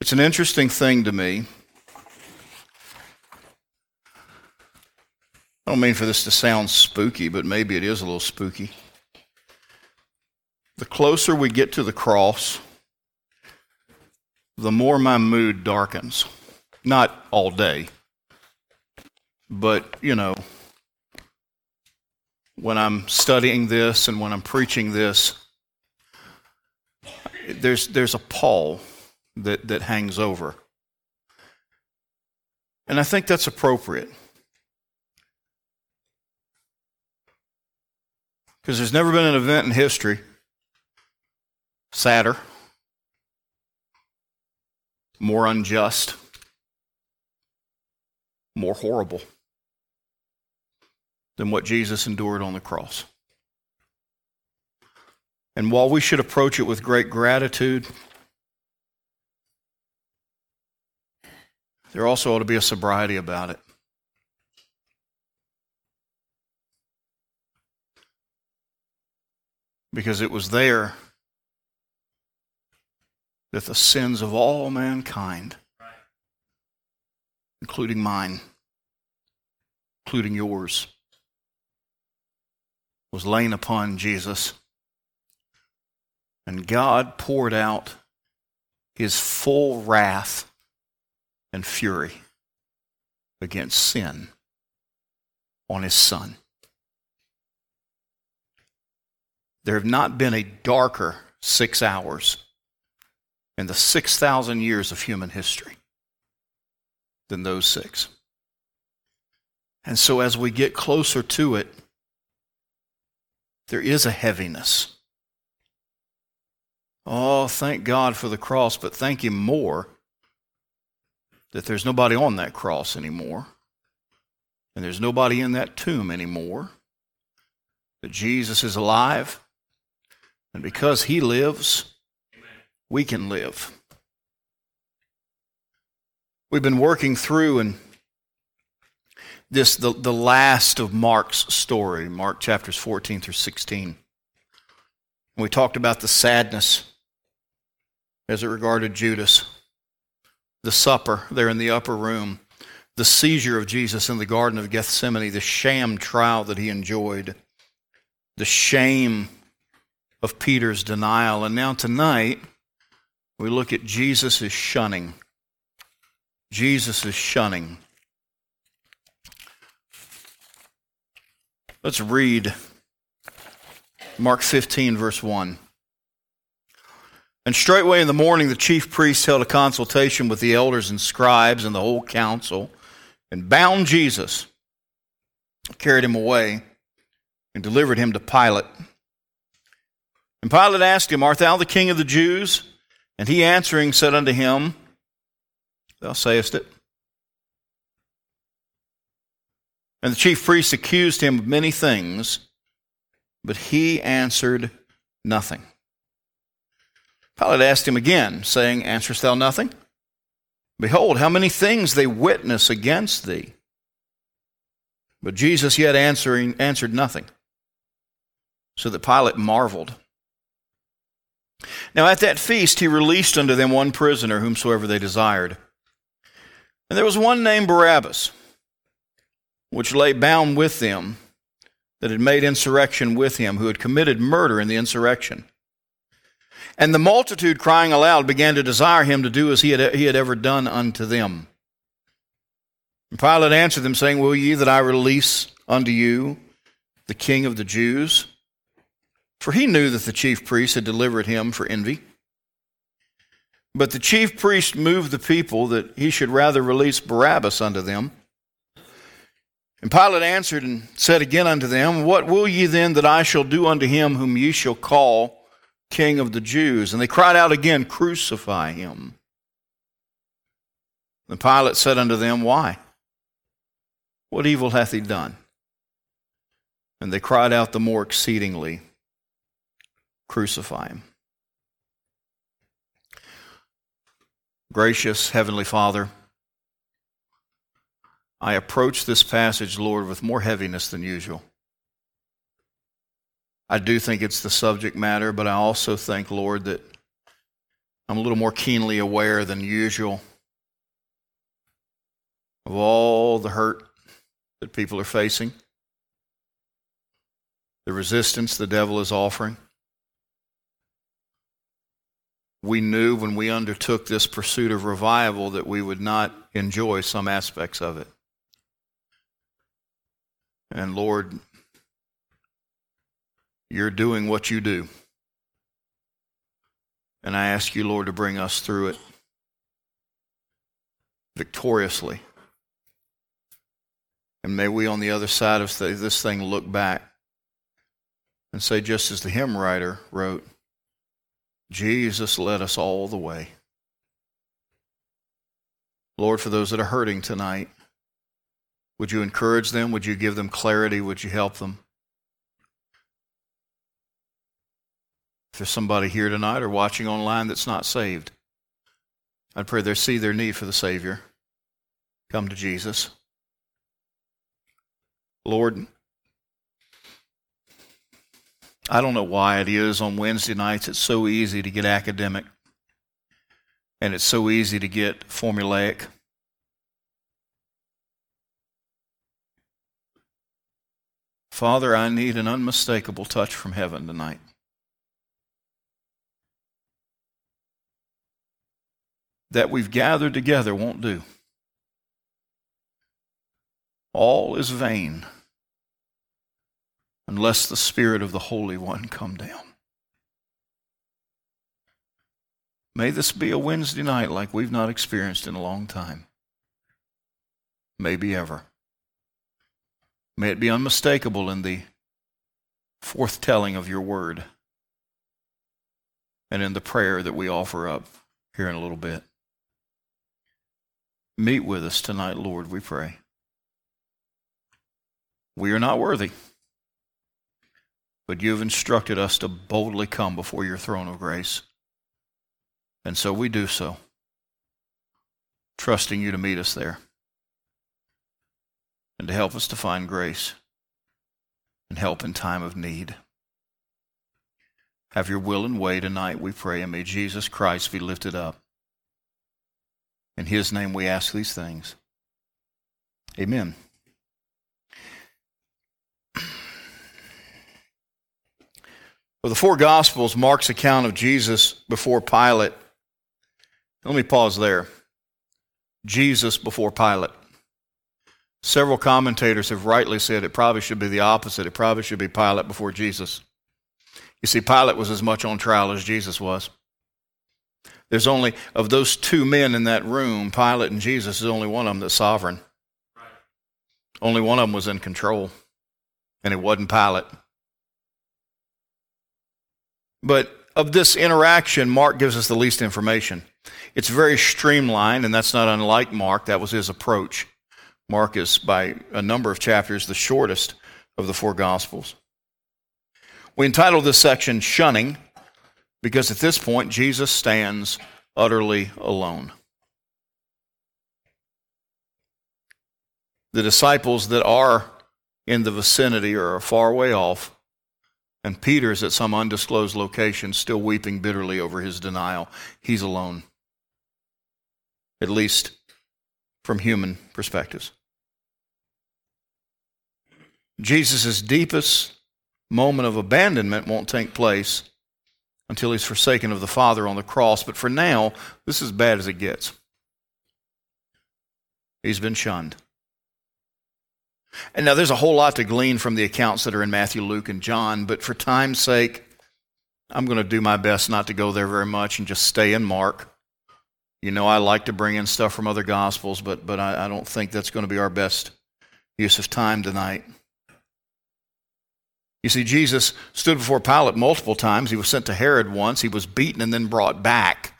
It's an interesting thing to me. I don't mean for this to sound spooky, but maybe it is a little spooky. The closer we get to the cross, the more my mood darkens. Not all day, but, you know, when I'm studying this and when I'm preaching this, there's, there's a pall that, that hangs over. And I think that's appropriate. Because there's never been an event in history sadder, more unjust, more horrible than what Jesus endured on the cross. And while we should approach it with great gratitude, there also ought to be a sobriety about it. Because it was there that the sins of all mankind, including mine, including yours, was laying upon Jesus. And God poured out his full wrath and fury against sin on his son. There have not been a darker six hours in the 6,000 years of human history than those six. And so as we get closer to it, there is a heaviness. Oh, thank God for the cross, but thank Him more that there's nobody on that cross anymore, and there's nobody in that tomb anymore, that Jesus is alive, and because He lives, we can live. We've been working through and this the, the last of Mark's story, Mark chapters 14 through 16. We talked about the sadness as it regarded Judas, the supper there in the upper room, the seizure of Jesus in the Garden of Gethsemane, the sham trial that he enjoyed, the shame of Peter's denial. And now tonight, we look at Jesus' shunning. Jesus' shunning. Let's read Mark 15, verse 1. And straightway in the morning the chief priests held a consultation with the elders and scribes and the whole council, and bound Jesus, carried him away, and delivered him to Pilate. And Pilate asked him, Art thou the king of the Jews? And he answering said unto him, Thou sayest it. And the chief priests accused him of many things, but he answered nothing. Pilate asked him again, saying, Answerest thou nothing? Behold, how many things they witness against thee. But Jesus yet answering answered nothing, so that Pilate marveled. Now at that feast he released unto them one prisoner, whomsoever they desired. And there was one named Barabbas, which lay bound with them, that had made insurrection with him, who had committed murder in the insurrection. And the multitude, crying aloud, began to desire him to do as he had, he had ever done unto them. And Pilate answered them, saying, Will ye that I release unto you the king of the Jews? For he knew that the chief priests had delivered him for envy. But the chief priest moved the people that he should rather release Barabbas unto them. And Pilate answered and said again unto them, What will ye then that I shall do unto him whom ye shall call King of the Jews? And they cried out again, Crucify him. And Pilate said unto them, Why? What evil hath he done? And they cried out the more exceedingly, Crucify him. Gracious Heavenly Father, I approach this passage, Lord, with more heaviness than usual. I do think it's the subject matter, but I also think, Lord, that I'm a little more keenly aware than usual of all the hurt that people are facing, the resistance the devil is offering. We knew when we undertook this pursuit of revival that we would not enjoy some aspects of it. And Lord, you're doing what you do. And I ask you, Lord, to bring us through it victoriously. And may we, on the other side of this thing, look back and say, just as the hymn writer wrote, Jesus led us all the way. Lord, for those that are hurting tonight, would you encourage them? Would you give them clarity? Would you help them? If there's somebody here tonight or watching online that's not saved, I pray they see their need for the Savior. Come to Jesus. Lord, I don't know why it is on Wednesday nights it's so easy to get academic and it's so easy to get formulaic. Father, I need an unmistakable touch from heaven tonight. That we've gathered together won't do. All is vain unless the Spirit of the Holy One come down. May this be a Wednesday night like we've not experienced in a long time. Maybe ever. May it be unmistakable in the forthtelling of your word and in the prayer that we offer up here in a little bit. Meet with us tonight, Lord, we pray. We are not worthy, but you have instructed us to boldly come before your throne of grace. And so we do so, trusting you to meet us there and to help us to find grace and help in time of need. Have your will and way tonight, we pray, and may Jesus Christ be lifted up. In his name we ask these things. Amen. Well, the four Gospels, Mark's account of Jesus before Pilate. Let me pause there. Jesus before Pilate. Several commentators have rightly said it probably should be the opposite. It probably should be Pilate before Jesus. You see, Pilate was as much on trial as Jesus was. There's only, of those two men in that room, Pilate and Jesus, is only one of them that's sovereign. Only one of them was in control, and it wasn't Pilate. But of this interaction, Mark gives us the least information. It's very streamlined, and that's not unlike Mark. That was his approach. Mark is, by a number of chapters, the shortest of the four Gospels. We entitled this section Shunning because at this point, Jesus stands utterly alone. The disciples that are in the vicinity are far way off and Peter's at some undisclosed location, still weeping bitterly over his denial. He's alone, at least from human perspectives. Jesus' deepest moment of abandonment won't take place until he's forsaken of the Father on the cross. But for now, this is as bad as it gets. He's been shunned. And now there's a whole lot to glean from the accounts that are in Matthew, Luke, and John, but for time's sake, I'm going to do my best not to go there very much and just stay in Mark. You know, I like to bring in stuff from other Gospels, but, but I, I don't think that's going to be our best use of time tonight. You see, Jesus stood before Pilate multiple times. He was sent to Herod once. He was beaten and then brought back.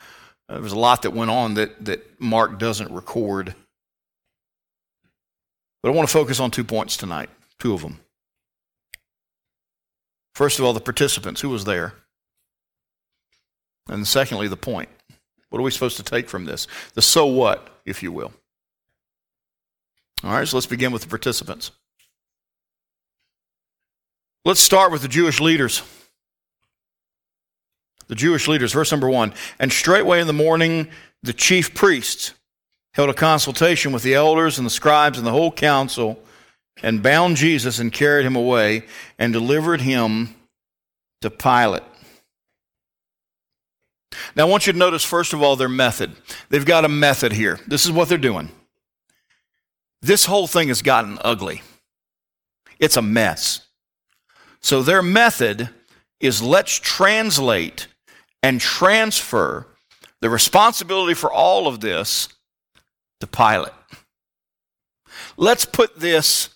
Uh, there was a lot that went on that, that Mark doesn't record. But I want to focus on two points tonight, two of them. First of all, the participants, who was there? And secondly, the point. What are we supposed to take from this? The so what, if you will. All right, so let's begin with the participants. Let's start with the Jewish leaders. the Jewish leaders. Verse number one. And straightway in the morning, the chief priests held a consultation with the elders and the scribes and the whole council and bound Jesus and carried him away and delivered him to Pilate. Now, I want you to notice, first of all, their method. They've got a method here. This is what they're doing. This whole thing has gotten ugly, it's a mess. So, their method is let's translate and transfer the responsibility for all of this to Pilate. Let's put this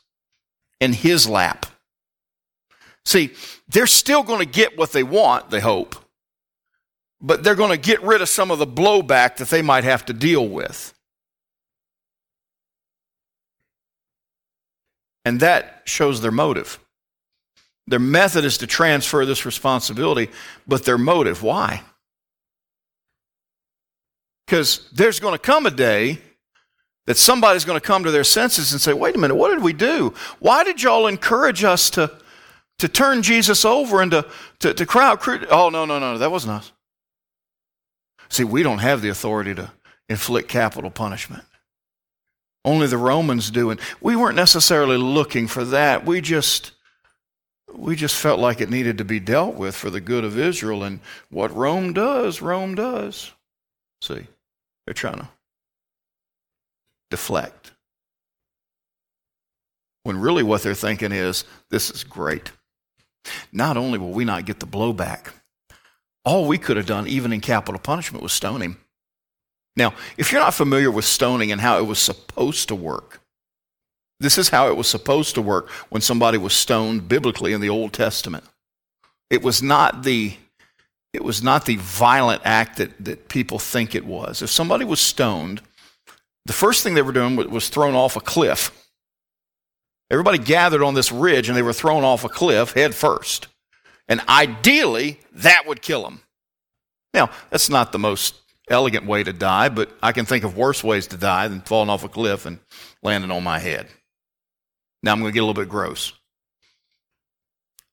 in his lap. See, they're still going to get what they want, they hope, but they're going to get rid of some of the blowback that they might have to deal with. And that shows their motive. Their method is to transfer this responsibility, but their motive, why? Because there's going to come a day that somebody's going to come to their senses and say, wait a minute, what did we do? Why did y'all encourage us to, to turn Jesus over and to, to, to cry out? Oh, no, no, no, that wasn't us. See, we don't have the authority to inflict capital punishment. Only the Romans do. And we weren't necessarily looking for that. We just we just felt like it needed to be dealt with for the good of Israel. And what Rome does, Rome does. See, they're trying to deflect. When really what they're thinking is, this is great. Not only will we not get the blowback, all we could have done, even in capital punishment, was stone him. Now, if you're not familiar with stoning and how it was supposed to work, this is how it was supposed to work when somebody was stoned biblically in the Old Testament. It was not the it was not the violent act that, that people think it was. If somebody was stoned, the first thing they were doing was thrown off a cliff. Everybody gathered on this ridge and they were thrown off a cliff head first. And ideally, that would kill them. Now, that's not the most elegant way to die, but I can think of worse ways to die than falling off a cliff and landing on my head. Now I'm going to get a little bit gross.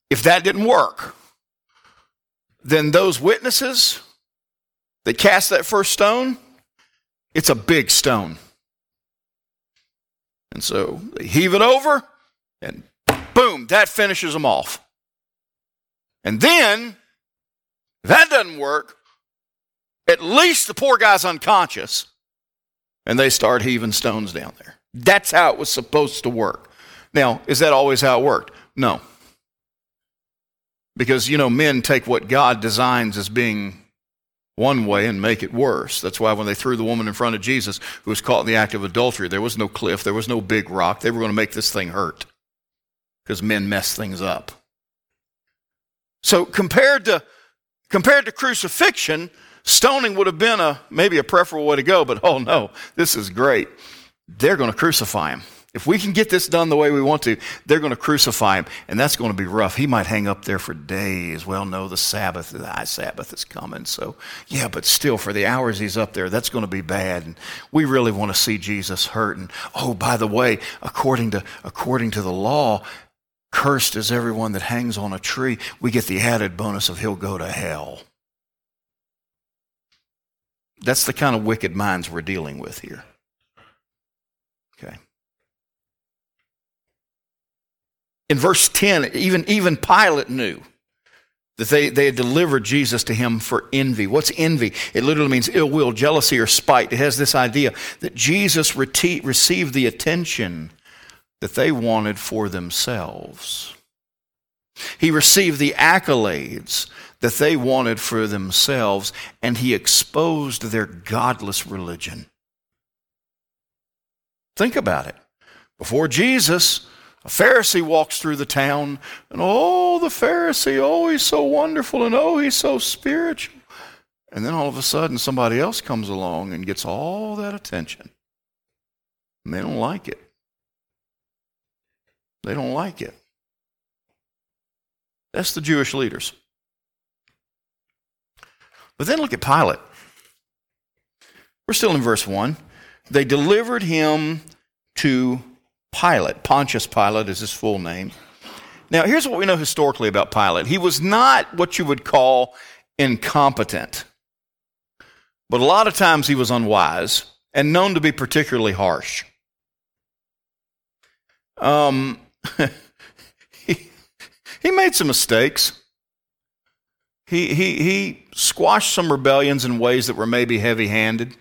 If that didn't work, then those witnesses that cast that first stone, it's a big stone. And so they heave it over, and boom, that finishes them off. And then, that doesn't work, at least the poor guy's unconscious, and they start heaving stones down there. That's how it was supposed to work. Now, is that always how it worked? No. Because, you know, men take what God designs as being one way and make it worse. That's why when they threw the woman in front of Jesus who was caught in the act of adultery, there was no cliff, there was no big rock. They were going to make this thing hurt because men mess things up. So compared to compared to crucifixion, stoning would have been a maybe a preferable way to go, but oh no, this is great. They're going to crucify him. If we can get this done the way we want to, they're going to crucify him, and that's going to be rough. He might hang up there for days. Well, no, the Sabbath, the high Sabbath is coming. So, yeah, but still, for the hours he's up there, that's going to be bad. And we really want to see Jesus hurt. And oh, by the way, according to according to the law, cursed is everyone that hangs on a tree. We get the added bonus of he'll go to hell. That's the kind of wicked minds we're dealing with here. Okay. In verse 10, even, even Pilate knew that they, they had delivered Jesus to him for envy. What's envy? It literally means ill will, jealousy, or spite. It has this idea that Jesus received the attention that they wanted for themselves. He received the accolades that they wanted for themselves, and he exposed their godless religion. Think about it. Before Jesus, a Pharisee walks through the town, and oh, the Pharisee, oh, he's so wonderful, and oh, he's so spiritual. And then all of a sudden, somebody else comes along and gets all that attention. And they don't like it. They don't like it. That's the Jewish leaders. But then look at Pilate. We're still in verse 1. They delivered him to Pilate. Pontius Pilate is his full name. Now, here's what we know historically about Pilate. He was not what you would call incompetent. But a lot of times he was unwise and known to be particularly harsh. Um, he, he made some mistakes. He, he, he squashed some rebellions in ways that were maybe heavy handed.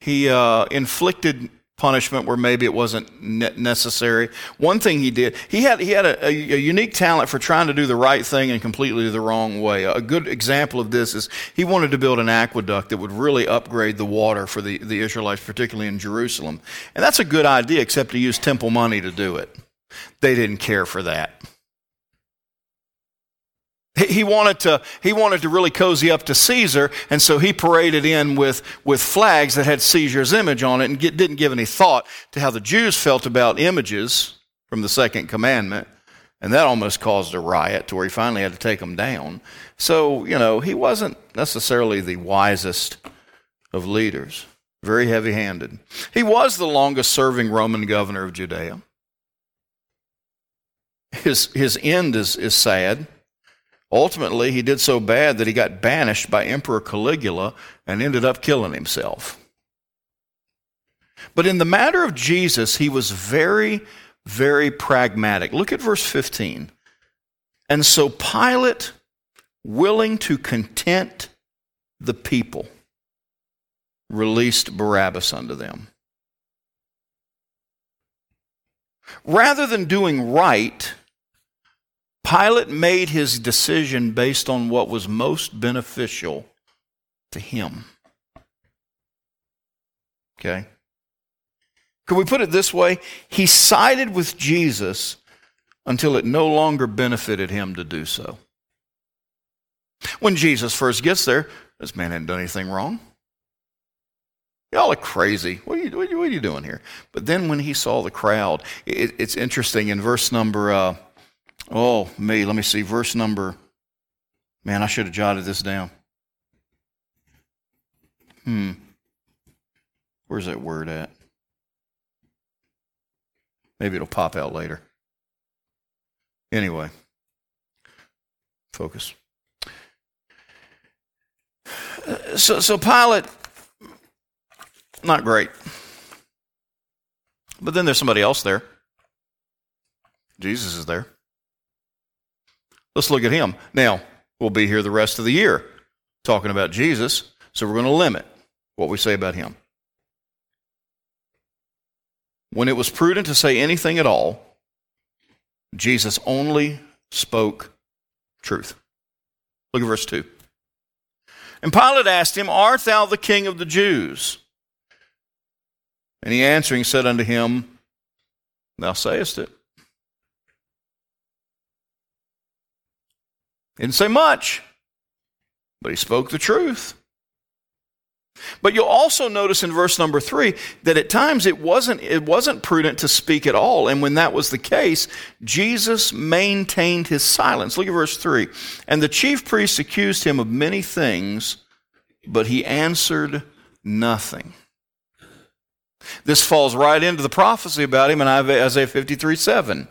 He uh, inflicted punishment where maybe it wasn't necessary. One thing he did, he had, he had a, a, unique talent for trying to do the right thing in completely the wrong way. A good example of this is he wanted to build an aqueduct that would really upgrade the water for the, the Israelites, particularly in Jerusalem. And that's a good idea, except he used temple money to do it. They didn't care for that. He wanted to, he wanted to really cozy up to Caesar, and so he paraded in with, with flags that had Caesar's image on it and get, didn't give any thought to how the Jews felt about images from the second commandment. And that almost caused a riot to where he finally had to take them down. So, you know, he wasn't necessarily the wisest of leaders, very heavy handed. He was the longest serving Roman governor of Judea. His, his end is, is sad. Ultimately, he did so bad that he got banished by Emperor Caligula and ended up killing himself. But in the matter of Jesus, he was very, very pragmatic. Look at verse 15. And so Pilate, willing to content the people, released Barabbas unto them. Rather than doing right, Pilate made his decision based on what was most beneficial to him. Okay? Could we put it this way? He sided with Jesus until it no longer benefited him to do so. When Jesus first gets there, this man hadn't done anything wrong. Y'all are crazy. What are, you, what are you, doing here? But then when he saw the crowd, it, it's interesting in verse number. Uh, Oh, me. Let me see. Verse number. Man, I should have jotted this down. Hmm. Where's that word at? Maybe it'll pop out later. Anyway, focus. So, so Pilate, not great. But then there's somebody else there. Jesus is there. Let's look at him. Now, we'll be here the rest of the year talking about Jesus, so we're going to limit what we say about him. When it was prudent to say anything at all, Jesus only spoke truth. Look at verse 2. And Pilate asked him, Art thou the king of the Jews? And he answering said unto him, Thou sayest it. Didn't say much, but he spoke the truth. But you'll also notice in verse number three that at times it wasn't, it wasn't prudent to speak at all. And when that was the case, Jesus maintained his silence. Look at verse three. And the chief priests accused him of many things, but he answered nothing. This falls right into the prophecy about him in Isaiah 53 7.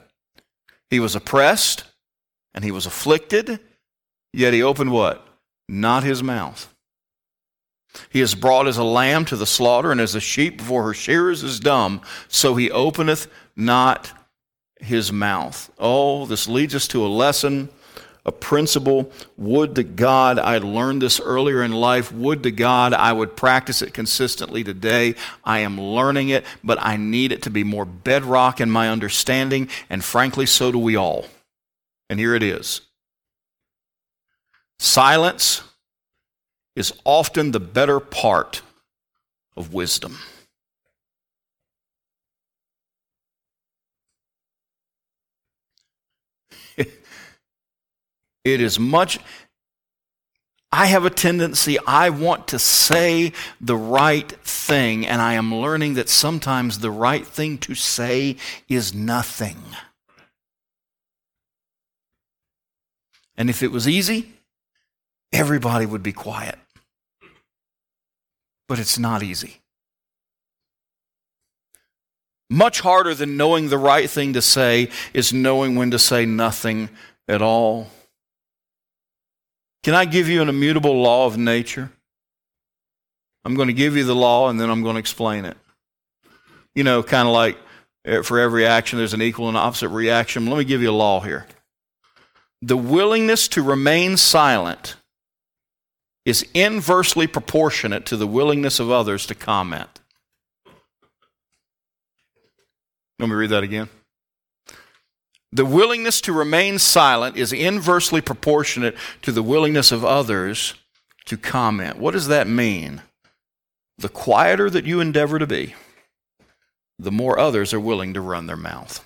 He was oppressed and he was afflicted Yet he opened what? Not his mouth. He is brought as a lamb to the slaughter, and as a sheep before her shearers is dumb, so he openeth not his mouth. Oh, this leads us to a lesson, a principle. Would to God I had learned this earlier in life. Would to God I would practice it consistently today. I am learning it, but I need it to be more bedrock in my understanding, and frankly, so do we all. And here it is. Silence is often the better part of wisdom. it is much. I have a tendency, I want to say the right thing, and I am learning that sometimes the right thing to say is nothing. And if it was easy, everybody would be quiet. But it's not easy. Much harder than knowing the right thing to say is knowing when to say nothing at all. Can I give you an immutable law of nature? I'm going to give you the law and then I'm going to explain it. You know, kind of like eh, for every action, there's an equal and opposite reaction. Let me give you a law here. The willingness to remain silent is inversely proportionate to the willingness of others to comment. Let me read that again. The willingness to remain silent is inversely proportionate to the willingness of others to comment. What does that mean? The quieter that you endeavor to be, the more others are willing to run their mouth.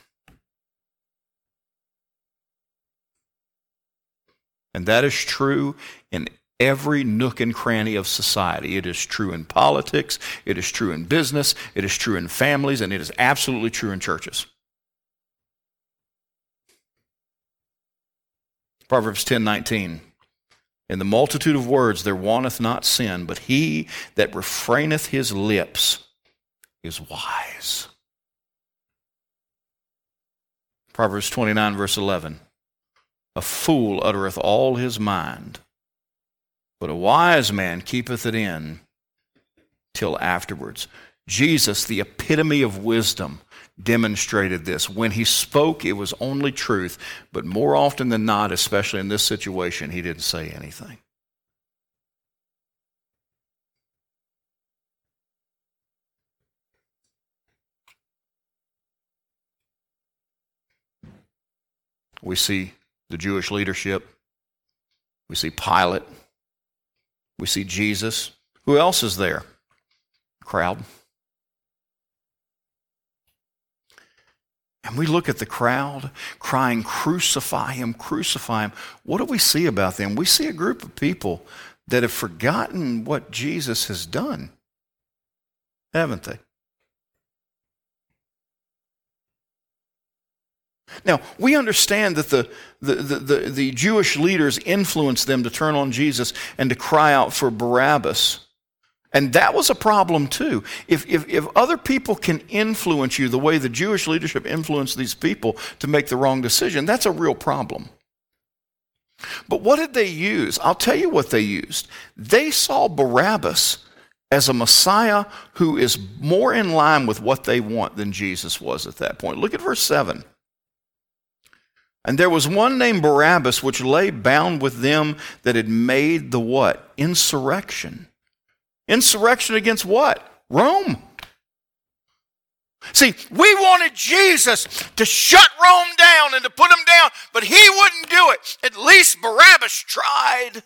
And that is true in every nook and cranny of society. It is true in politics, it is true in business, it is true in families, and it is absolutely true in churches. Proverbs 10:19 In the multitude of words there wanteth not sin, but he that refraineth his lips is wise. Proverbs 29 verse 11 A fool uttereth all his mind but a wise man keepeth it in till afterwards. Jesus, the epitome of wisdom, demonstrated this. When he spoke, it was only truth, but more often than not, especially in this situation, he didn't say anything. We see the Jewish leadership. We see Pilate. We see Jesus. Who else is there? Crowd. And we look at the crowd crying, Crucify him, crucify him. What do we see about them? We see a group of people that have forgotten what Jesus has done, haven't they? Now, we understand that the, the, the, the, Jewish leaders influenced them to turn on Jesus and to cry out for Barabbas. And that was a problem too. If, if, if other people can influence you the way the Jewish leadership influenced these people to make the wrong decision, that's a real problem. But what did they use? I'll tell you what they used. They saw Barabbas as a Messiah who is more in line with what they want than Jesus was at that point. Look at verse 7. And there was one named Barabbas which lay bound with them that had made the what? Insurrection. Insurrection against what? Rome. See, we wanted Jesus to shut Rome down and to put him down, but he wouldn't do it. At least Barabbas tried.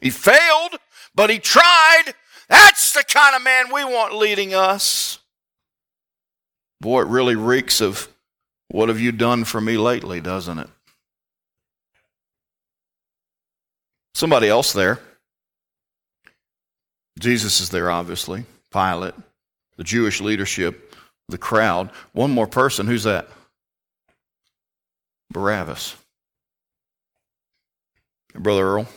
He failed, but he tried. That's the kind of man we want leading us. Boy, it really reeks of what have you done for me lately, doesn't it? Somebody else there. Jesus is there, obviously. Pilate, the Jewish leadership, the crowd. One more person. Who's that? Barabbas. Brother Earl,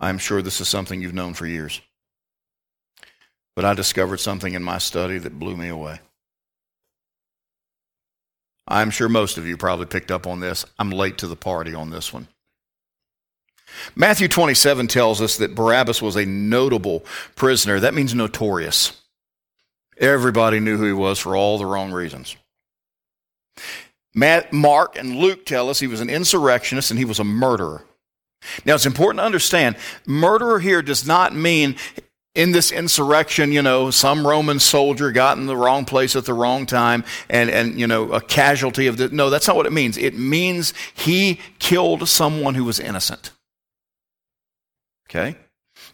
I'm sure this is something you've known for years. But I discovered something in my study that blew me away. I'm sure most of you probably picked up on this. I'm late to the party on this one. Matthew 27 tells us that Barabbas was a notable prisoner. That means notorious. Everybody knew who he was for all the wrong reasons. Matt, Mark and Luke tell us he was an insurrectionist and he was a murderer. Now, it's important to understand murderer here does not mean in this insurrection, you know, some Roman soldier got in the wrong place at the wrong time and, and you know, a casualty of the. No, that's not what it means. It means he killed someone who was innocent. Okay?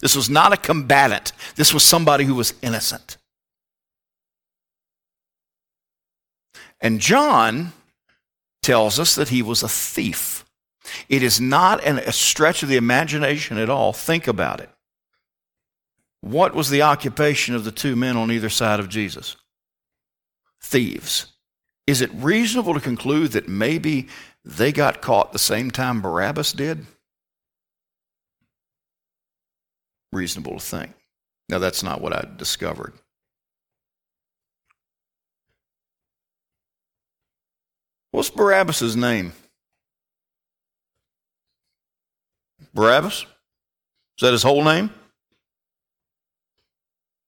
This was not a combatant, this was somebody who was innocent. And John tells us that he was a thief. It is not an, a stretch of the imagination at all. Think about it. What was the occupation of the two men on either side of Jesus? Thieves. Is it reasonable to conclude that maybe they got caught the same time Barabbas did? Reasonable to think. Now, that's not what I discovered. What's Barabbas' name? Barabbas? Is that his whole name?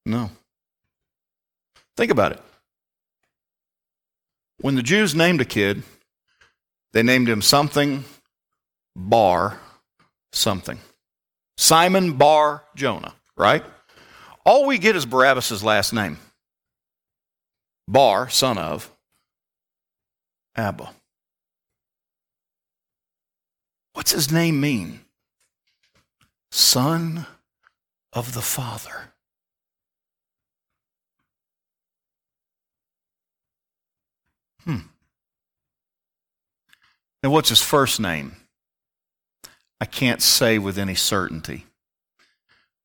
No. Think about it. When the Jews named a kid, they named him something Bar something. Simon Bar Jonah, right? All we get is Barabbas' last name. Bar, son of Abba. What's his name mean? Son of the Father. Hmm. Now, what's his first name? I can't say with any certainty.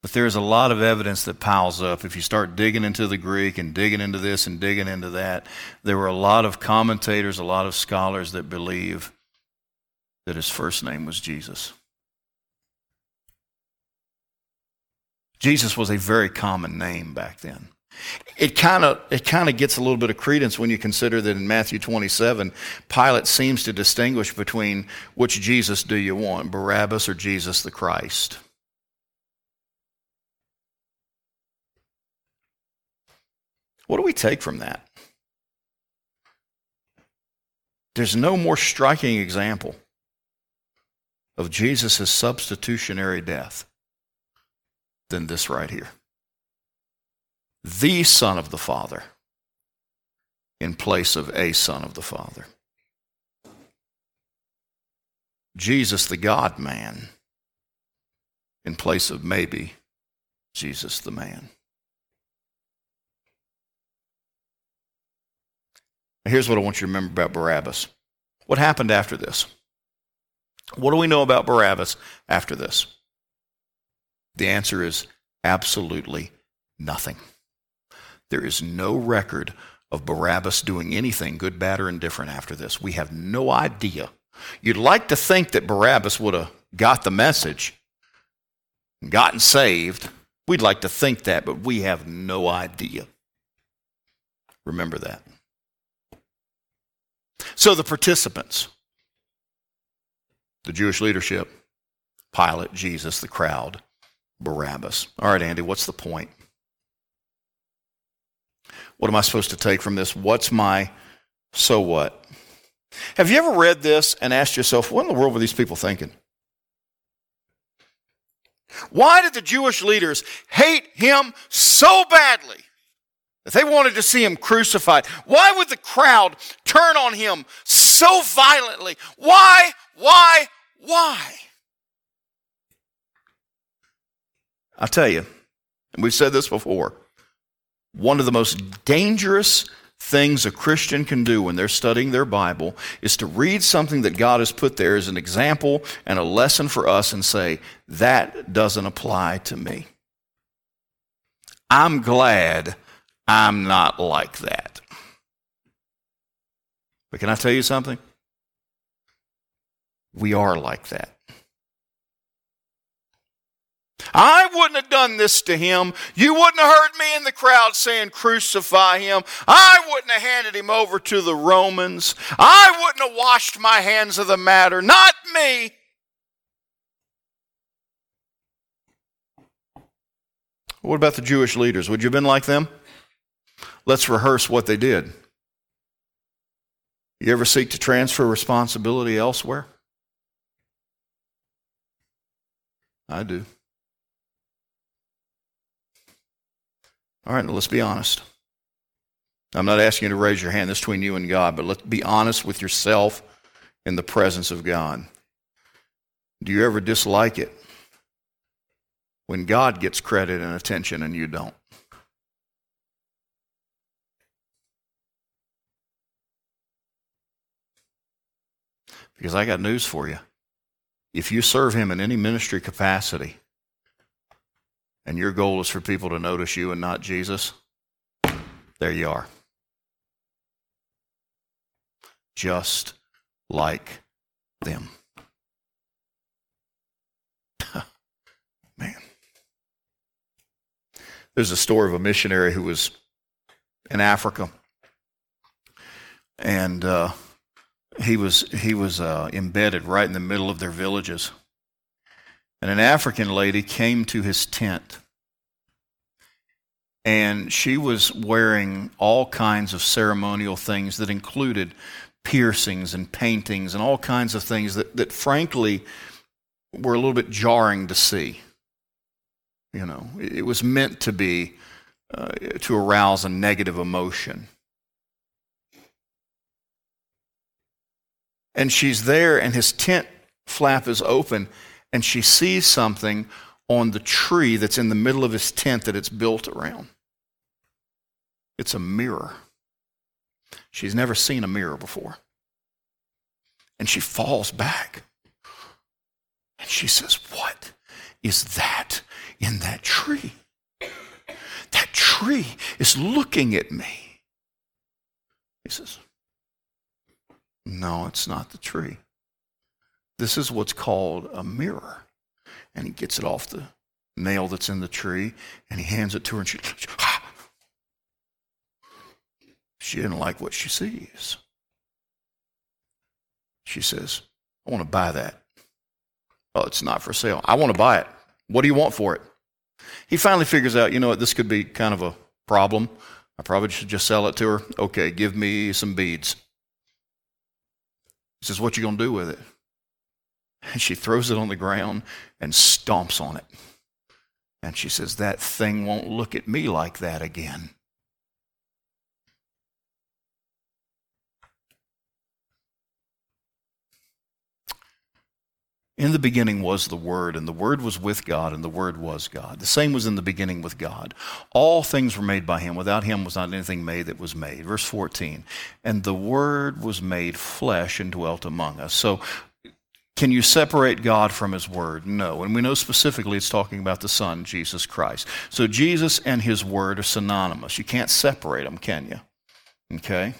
But there's a lot of evidence that piles up. If you start digging into the Greek and digging into this and digging into that, there were a lot of commentators, a lot of scholars that believe that his first name was Jesus. Jesus was a very common name back then. It kind of it kind of gets a little bit of credence when you consider that in Matthew 27, Pilate seems to distinguish between which Jesus do you want, Barabbas or Jesus the Christ. What do we take from that? There's no more striking example of Jesus' substitutionary death than this right here. The Son of the Father in place of a Son of the Father. Jesus, the God man, in place of maybe Jesus, the man. Here's what I want you to remember about Barabbas. What happened after this? What do we know about Barabbas after this? The answer is absolutely nothing. There is no record of Barabbas doing anything good, bad, or indifferent after this. We have no idea. You'd like to think that Barabbas would have got the message, gotten saved. We'd like to think that, but we have no idea. Remember that. So the participants, the Jewish leadership, Pilate, Jesus, the crowd, Barabbas. All right, Andy, what's the point? What am I supposed to take from this? What's my so what? Have you ever read this and asked yourself, what in the world were these people thinking? Why did the Jewish leaders hate him so badly? that they wanted to see him crucified, why would the crowd turn on him so violently? Why, why, why? I'll tell you, and we've said this before, one of the most dangerous things a Christian can do when they're studying their Bible is to read something that God has put there as an example and a lesson for us and say, that doesn't apply to me. I'm glad I'm not like that. But can I tell you something? We are like that. I wouldn't have done this to him. You wouldn't have heard me in the crowd saying, Crucify him. I wouldn't have handed him over to the Romans. I wouldn't have washed my hands of the matter. Not me. What about the Jewish leaders? Would you have been like them? Let's rehearse what they did. You ever seek to transfer responsibility elsewhere? I do. All right, let's be honest. I'm not asking you to raise your hand. This between you and God, but let's be honest with yourself in the presence of God. Do you ever dislike it when God gets credit and attention and you don't? Because I got news for you. If you serve Him in any ministry capacity, and your goal is for people to notice you and not Jesus, there you are. Just like them. Man. There's a story of a missionary who was in Africa. And uh, he was he was uh, embedded right in the middle of their villages, And an African lady came to his tent. And she was wearing all kinds of ceremonial things that included piercings and paintings and all kinds of things that, that frankly were a little bit jarring to see. You know, it was meant to be uh, to arouse a negative emotion. And she's there, and his tent flap is open, and she sees something on the tree that's in the middle of his tent that it's built around. It's a mirror. She's never seen a mirror before. And she falls back. And she says, What is that in that tree? That tree is looking at me. He says, No, it's not the tree. This is what's called a mirror. And he gets it off the nail that's in the tree and he hands it to her and she, she didn't like what she sees. She says, I want to buy that. Oh, it's not for sale. I want to buy it. What do you want for it? He finally figures out, you know what, this could be kind of a problem. I probably should just sell it to her. Okay, give me some beads. He says, What you gonna do with it? And she throws it on the ground and stomps on it. And she says, That thing won't look at me like that again. In the beginning was the Word, and the Word was with God, and the Word was God. The same was in the beginning with God. All things were made by Him. Without Him was not anything made that was made. Verse 14. And the Word was made flesh and dwelt among us. So, can you separate God from His Word? No. And we know specifically it's talking about the Son, Jesus Christ. So, Jesus and His Word are synonymous. You can't separate them, can you? Okay?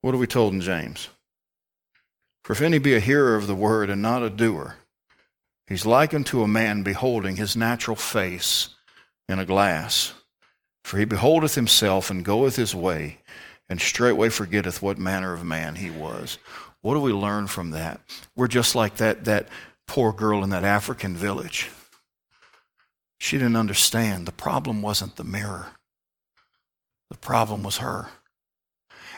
What are we told in James? For if any be a hearer of the word and not a doer, he's like unto a man beholding his natural face in a glass. For he beholdeth himself and goeth his way, and straightway forgetteth what manner of man he was. What do we learn from that? We're just like that, that poor girl in that African village. She didn't understand. The problem wasn't the mirror, the problem was her.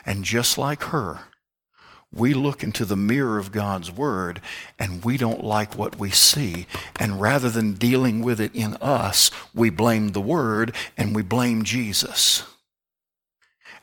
And just like her, we look into the mirror of God's Word and we don't like what we see. And rather than dealing with it in us, we blame the Word and we blame Jesus.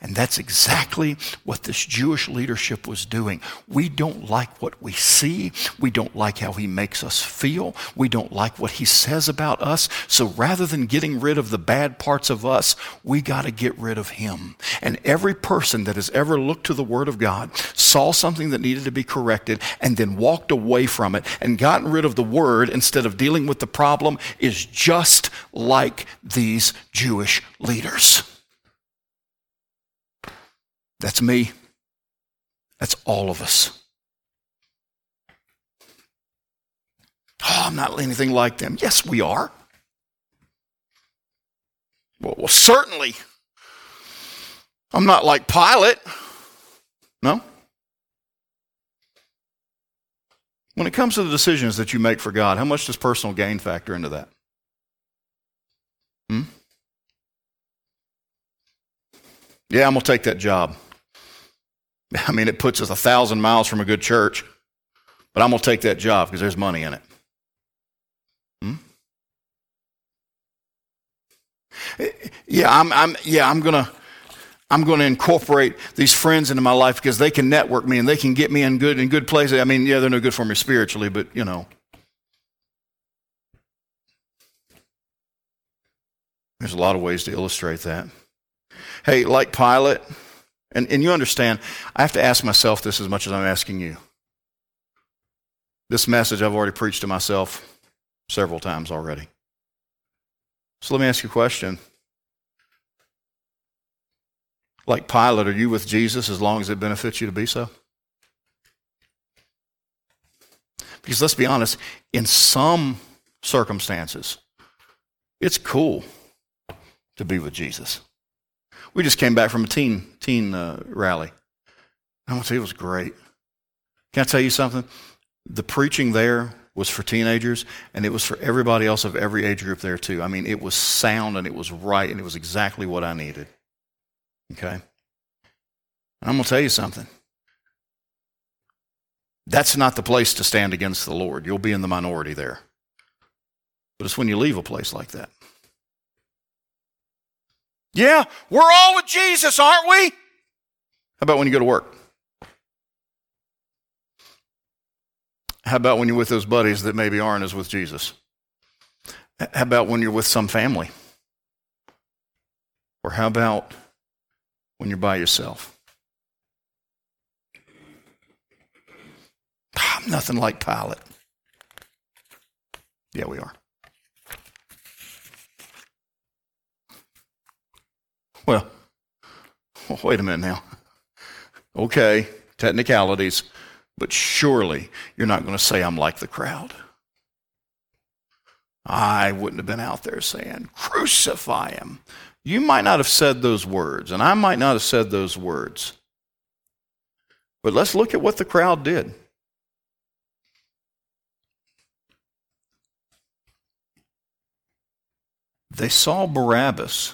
And that's exactly what this Jewish leadership was doing. We don't like what we see. We don't like how he makes us feel. We don't like what he says about us. So rather than getting rid of the bad parts of us, we got to get rid of him. And every person that has ever looked to the Word of God saw something that needed to be corrected and then walked away from it and gotten rid of the Word instead of dealing with the problem is just like these Jewish leaders. That's me. That's all of us. Oh, I'm not anything like them. Yes, we are. Well, well certainly. I'm not like Pilate. No? When it comes to the decisions that you make for God, how much does personal gain factor into that? Hmm? Yeah, I'm going to take that job. I mean, it puts us a thousand miles from a good church, but I'm going to take that job because there's money in it. Hmm? Yeah, I'm, I'm, yeah, I'm going to. I'm going to incorporate these friends into my life because they can network me and they can get me in good in good places. I mean, yeah, they're no good for me spiritually, but you know. There's a lot of ways to illustrate that. Hey, like Pilate, and, and you understand, I have to ask myself this as much as I'm asking you. This message I've already preached to myself several times already. So let me ask you a question. Like Pilate, are you with Jesus as long as it benefits you to be so? Because let's be honest, in some circumstances, it's cool to be with Jesus. We just came back from a teen teen uh, rally. I want to tell you, it was great. Can I tell you something? the preaching there was for teenagers, and it was for everybody else of every age group there, too. I mean, it was sound and it was right, and it was exactly what I needed. Okay? And I'm going to tell you something. That's not the place to stand against the Lord. You'll be in the minority there. But it's when you leave a place like that. Yeah, we're all with Jesus, aren't we? How about when you go to work? How about when you're with those buddies that maybe aren't as with Jesus? How about when you're with some family? Or how about when you're by yourself? I'm nothing like Pilate. Yeah, we are. Well, wait a minute now. Okay, technicalities. But surely you're not going to say I'm like the crowd. I wouldn't have been out there saying, crucify him. You might not have said those words, and I might not have said those words. But let's look at what the crowd did. They saw Barabbas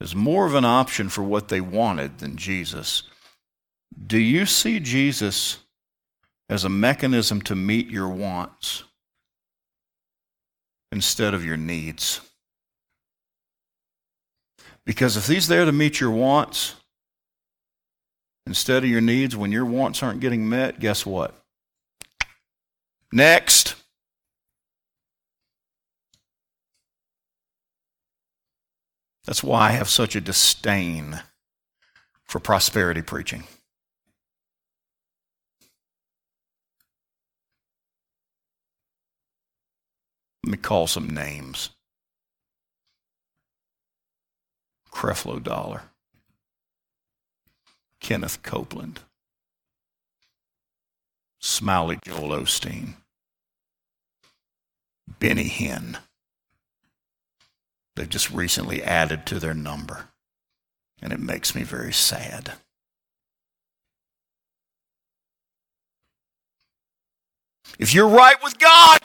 as more of an option for what they wanted than Jesus. Do you see Jesus as a mechanism to meet your wants instead of your needs? Because if he's there to meet your wants instead of your needs, when your wants aren't getting met, guess what? Next. That's why I have such a disdain for prosperity preaching. Let me call some names. Creflo Dollar, Kenneth Copeland, Smiley Joel Osteen, Benny Hinn. They've just recently added to their number, and it makes me very sad. If you're right with God,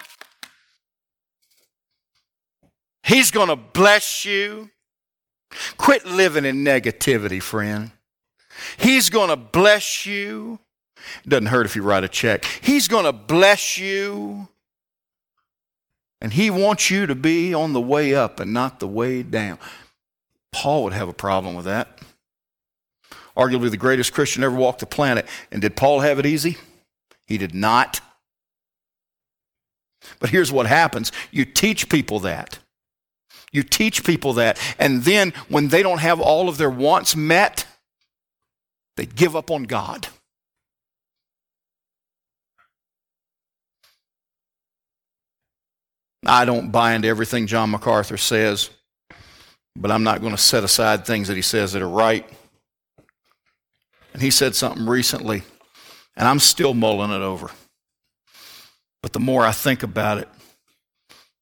He's going to bless you. Quit living in negativity, friend. He's going to bless you. It doesn't hurt if you write a check. He's going to bless you. And he wants you to be on the way up and not the way down. Paul would have a problem with that. Arguably the greatest Christian ever walked the planet. And did Paul have it easy? He did not. But here's what happens you teach people that. You teach people that. And then when they don't have all of their wants met, they give up on God. I don't buy into everything John MacArthur says, but I'm not going to set aside things that he says that are right. And he said something recently, and I'm still mulling it over. But the more I think about it,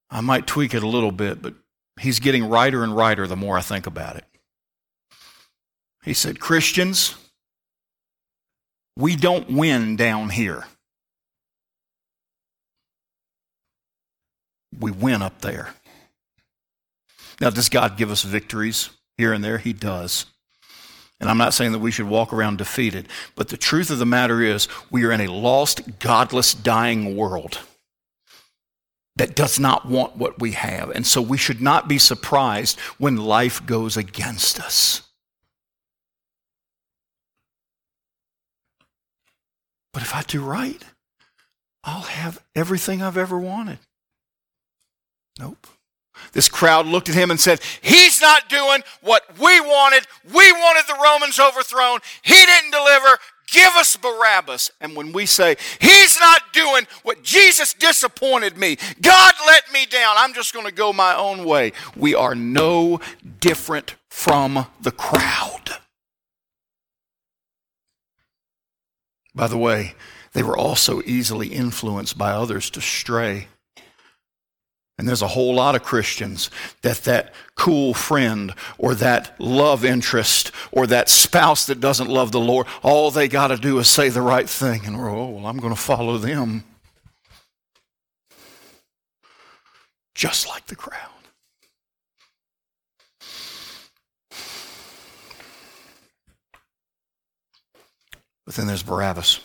I might tweak it a little bit, but He's getting righter and righter the more I think about it. He said, Christians, we don't win down here. We win up there. Now, does God give us victories here and there? He does. And I'm not saying that we should walk around defeated, but the truth of the matter is, we are in a lost, godless, dying world that does not want what we have. And so we should not be surprised when life goes against us. But if I do right, I'll have everything I've ever wanted. Nope. This crowd looked at him and said, He's not doing what we wanted. We wanted the Romans overthrown. He didn't deliver. Give us Barabbas. And when we say, He's not doing what Jesus disappointed me, God let me down, I'm just going to go my own way, we are no different from the crowd. By the way, they were also easily influenced by others to stray. And there's a whole lot of Christians that that cool friend or that love interest or that spouse that doesn't love the Lord, all they got to do is say the right thing and, oh, well, I'm going to follow them. Just like the crowd. But then there's Barabbas.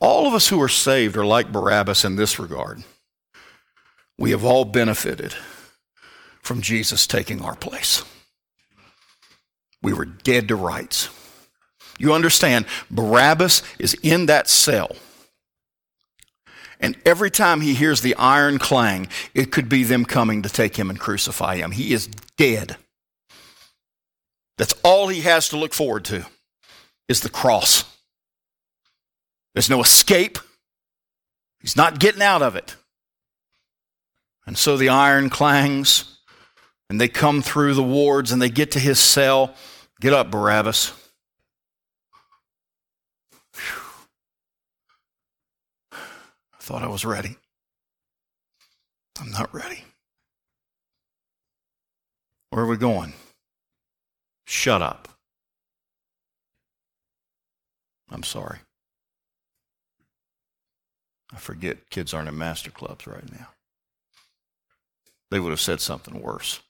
All of us who are saved are like Barabbas in this regard. We have all benefited from Jesus taking our place. We were dead to rights. You understand, Barabbas is in that cell. And every time he hears the iron clang, it could be them coming to take him and crucify him. He is dead. That's all he has to look forward to is the cross. There's no escape. He's not getting out of it. And so the iron clangs, and they come through the wards and they get to his cell. Get up, Barabbas. I thought I was ready. I'm not ready. Where are we going? Shut up. I'm sorry. I forget kids aren't in master clubs right now. They would have said something worse.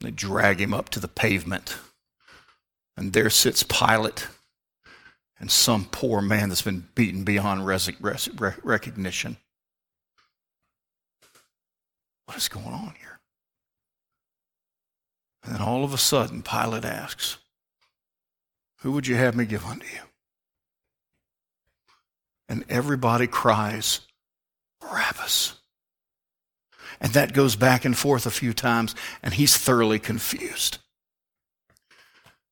They drag him up to the pavement, and there sits Pilate and some poor man that's been beaten beyond res- res- recognition. What is going on here? And then all of a sudden, Pilate asks, Who would you have me give unto you? And everybody cries, Barabbas. And that goes back and forth a few times, and he's thoroughly confused.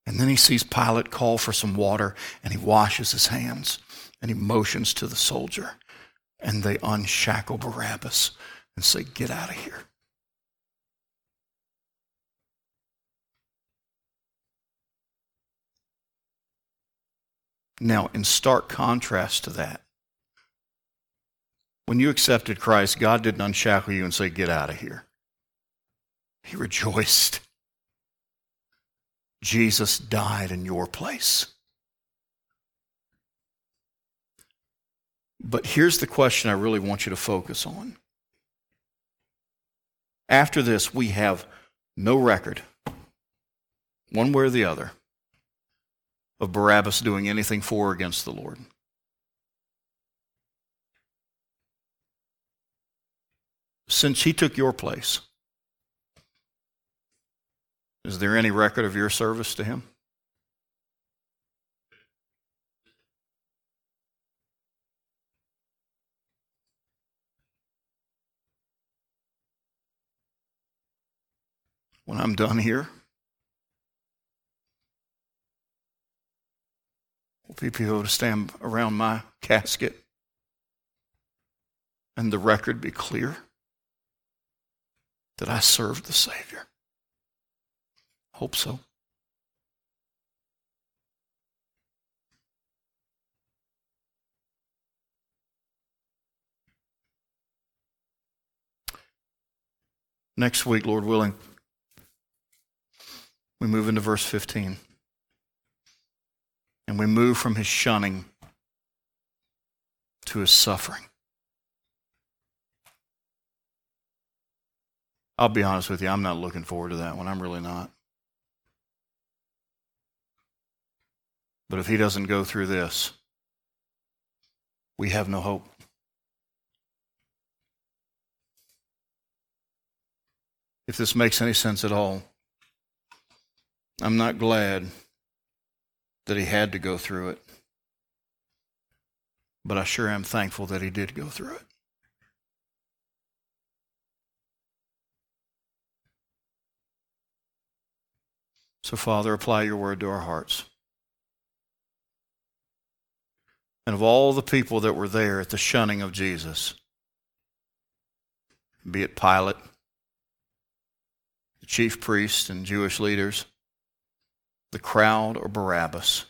And then he sees Pilate call for some water, and he washes his hands, and he motions to the soldier, and they unshackle Barabbas and say, Get out of here. Now, in stark contrast to that, when you accepted Christ, God didn't unshackle you and say, Get out of here. He rejoiced. Jesus died in your place. But here's the question I really want you to focus on. After this, we have no record, one way or the other, of Barabbas doing anything for or against the Lord. Since he took your place, is there any record of your service to him? When I'm done here, people to stand around my casket and the record be clear that I served the Savior? Hope so. Next week, Lord willing, we move into verse 15 and we move from his shunning to his suffering. I'll be honest with you, I'm not looking forward to that one. I'm really not. But if he doesn't go through this, we have no hope. If this makes any sense at all, I'm not glad that he had to go through it. But I sure am thankful that he did go through it. So, Father, apply your word to our hearts. And of all the people that were there at the shunning of Jesus, be it Pilate, the chief priests and Jewish leaders, the crowd, or Barabbas.